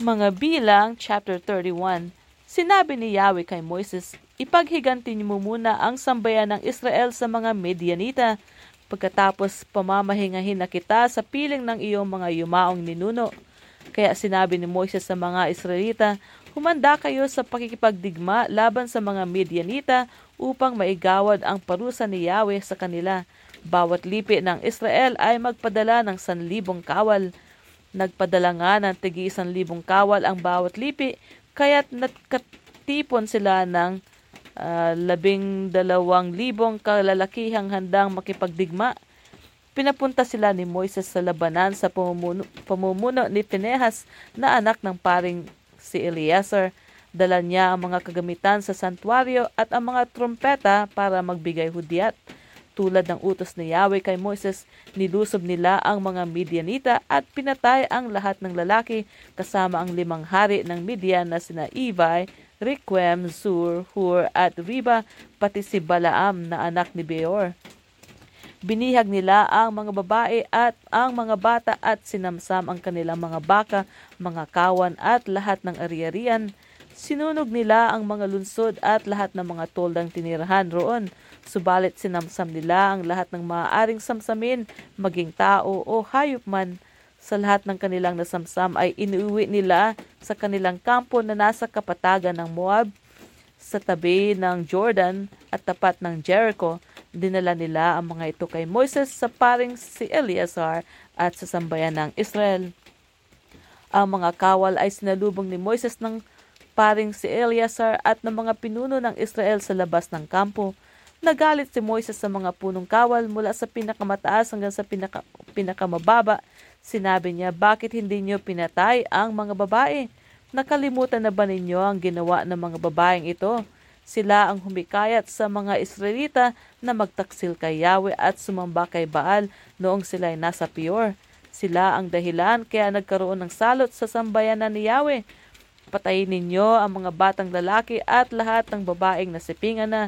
Mga bilang, chapter 31, Sinabi ni Yahweh kay Moises, Ipaghiganti mo muna ang sambayan ng Israel sa mga Medianita, pagkatapos pamamahingahin na kita sa piling ng iyong mga yumaong ninuno. Kaya sinabi ni Moises sa mga Israelita, Humanda kayo sa pakikipagdigma laban sa mga Medianita upang maigawad ang parusa ni Yahweh sa kanila. Bawat lipi ng Israel ay magpadala ng sanlibong kawal. Nagpadala nga ng tigi libong kawal ang bawat lipi, kaya't nakatipon sila ng uh, labing dalawang libong kalalakihang handang makipagdigma. Pinapunta sila ni Moises sa labanan sa pamumuno, pamumuno ni Pinehas na anak ng paring si Eleazar. Dala niya ang mga kagamitan sa santuario at ang mga trompeta para magbigay hudyat. Tulad ng utos ni Yahweh kay Moises, nilusob nila ang mga Midianita at pinatay ang lahat ng lalaki kasama ang limang hari ng Midian na sina Ibai, Requem, Zur, Hur at Riba, pati si Balaam na anak ni Beor. Binihag nila ang mga babae at ang mga bata at sinamsam ang kanilang mga baka, mga kawan at lahat ng ari-arian. Sinunog nila ang mga lunsod at lahat ng mga toldang tinirahan roon. Subalit sinamsam nila ang lahat ng maaaring samsamin, maging tao o hayop man. Sa lahat ng kanilang nasamsam ay inuwi nila sa kanilang kampo na nasa kapatagan ng Moab, sa tabi ng Jordan at tapat ng Jericho. Dinala nila ang mga ito kay Moises sa paring si Eleazar at sa sambayan ng Israel. Ang mga kawal ay sinalubong ni Moises ng paring si Eleazar at ng mga pinuno ng Israel sa labas ng kampo. Nagalit si Moises sa mga punong kawal mula sa pinakamataas hanggang sa pinaka, pinakamababa. Sinabi niya, bakit hindi niyo pinatay ang mga babae? Nakalimutan na ba ninyo ang ginawa ng mga babaeng ito? Sila ang humikayat sa mga Israelita na magtaksil kay Yahweh at sumamba kay Baal noong sila ay nasa Pior. Sila ang dahilan kaya nagkaroon ng salot sa sambayanan ni Yahweh Patayin ninyo ang mga batang lalaki at lahat ng babaeng nasipingan na.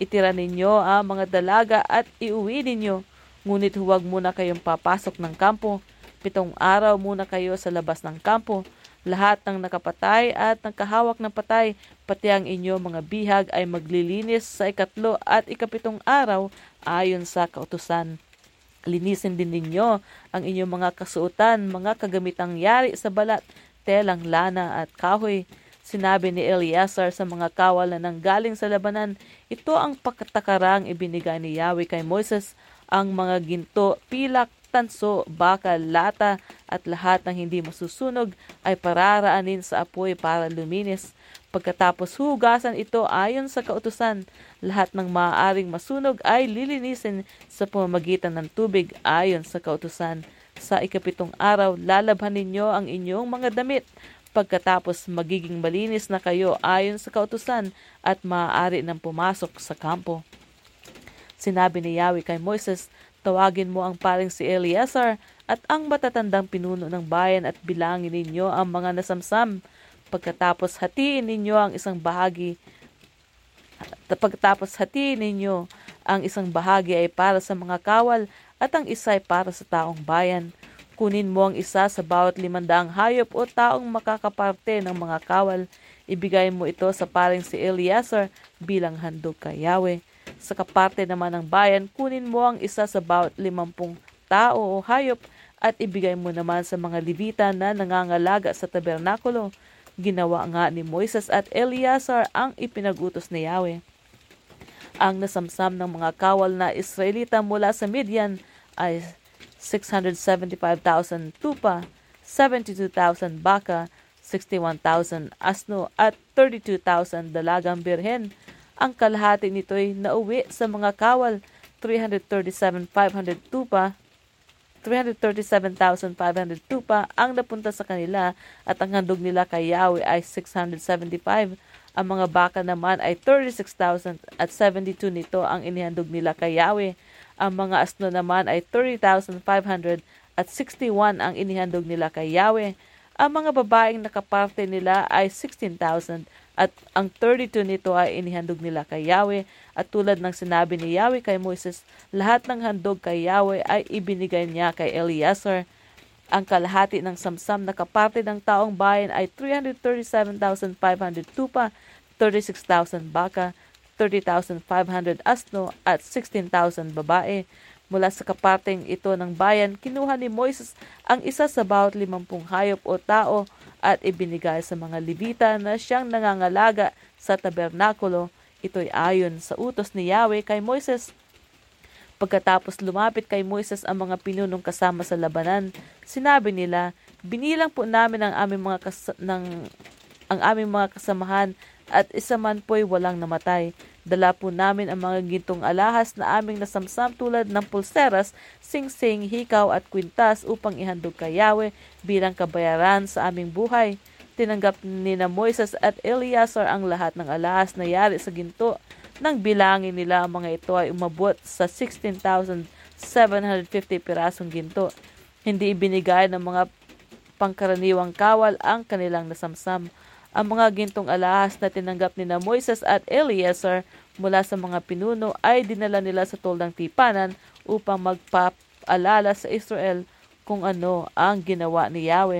Itira ninyo ang mga dalaga at iuwi ninyo. Ngunit huwag muna kayong papasok ng kampo. Pitong araw muna kayo sa labas ng kampo. Lahat ng nakapatay at nakahawak ng patay, pati ang inyo mga bihag ay maglilinis sa ikatlo at ikapitong araw ayon sa kautusan. Linisin din ninyo ang inyong mga kasuotan, mga kagamitang yari sa balat telang lana at kahoy. Sinabi ni Eleazar sa mga kawal na nanggaling sa labanan, ito ang pagkatakarang ibinigay ni Yahweh kay Moses, ang mga ginto, pilak, tanso, bakal, lata at lahat ng hindi masusunog ay pararaanin sa apoy para luminis. Pagkatapos hugasan ito ayon sa kautusan, lahat ng maaaring masunog ay lilinisin sa pamamagitan ng tubig ayon sa kautusan. Sa ikapitong araw, lalabhan ninyo ang inyong mga damit. Pagkatapos magiging malinis na kayo ayon sa kautusan at maaari nang pumasok sa kampo. Sinabi ni Yahweh kay Moises, tawagin mo ang paring si Eleazar at ang matatandang pinuno ng bayan at bilangin ninyo ang mga nasamsam. Pagkatapos hatiin ninyo ang isang bahagi pagkatapos hatiin ninyo ang isang bahagi ay para sa mga kawal at ang isa ay para sa taong bayan. Kunin mo ang isa sa bawat limandaang hayop o taong makakaparte ng mga kawal. Ibigay mo ito sa paring si Eleazar bilang handog kay Yahweh. Sa kaparte naman ng bayan, kunin mo ang isa sa bawat limampung tao o hayop at ibigay mo naman sa mga Levita na nangangalaga sa tabernakulo. Ginawa nga ni Moises at Eleazar ang ipinagutos ni Yahweh. Ang nasamsam ng mga kawal na Israelita mula sa Midian ay 675,000 tupa, 72,000 baka, 61,000 asno at 32,000 dalagang birhen. Ang kalahati nito'y nauwi sa mga kawal, 337,500 tupa, 337,500 tupa ang napunta sa kanila at ang handog nila kay Yahweh ay 675 ang mga baka naman ay 36,000 at 72 nito ang inihandog nila kay Yahweh. Ang mga asno naman ay 30,500 at 61 ang inihandog nila kay Yahweh. Ang mga babaeng nakaparte nila ay 16,000 at ang 32 nito ay inihandog nila kay Yahweh. At tulad ng sinabi ni Yahweh kay Moses, lahat ng handog kay Yahweh ay ibinigay niya kay Eleazar. Ang kalahati ng samsam na kaparte ng taong bayan ay 337,500 tupa, 36,000 baka, 30,500 asno at 16,000 babae. Mula sa kaparteng ito ng bayan, kinuha ni Moises ang isa sa bawat limampung hayop o tao at ibinigay sa mga Levita na siyang nangangalaga sa tabernakulo. Ito'y ayon sa utos ni Yahweh kay Moises. Pagkatapos lumapit kay Moises ang mga pinunong kasama sa labanan, sinabi nila, Binilang po namin ang aming mga kas- ng, ang aming mga kasamahan at isa man po'y walang namatay. Dala po namin ang mga gintong alahas na aming nasamsam tulad ng pulseras, singsing, hikaw at kwintas upang ihandog kay Yahweh bilang kabayaran sa aming buhay. Tinanggap ni na Moises at Eleazar ang lahat ng alahas na yari sa ginto. Nang bilangin nila ang mga ito ay umabot sa 16,750 pirasong ginto. Hindi ibinigay ng mga pangkaraniwang kawal ang kanilang nasamsam. Ang mga gintong alahas na tinanggap ni Moises at Eleazar mula sa mga pinuno ay dinala nila sa toldang tipanan upang magpaalala sa Israel kung ano ang ginawa ni Yahweh.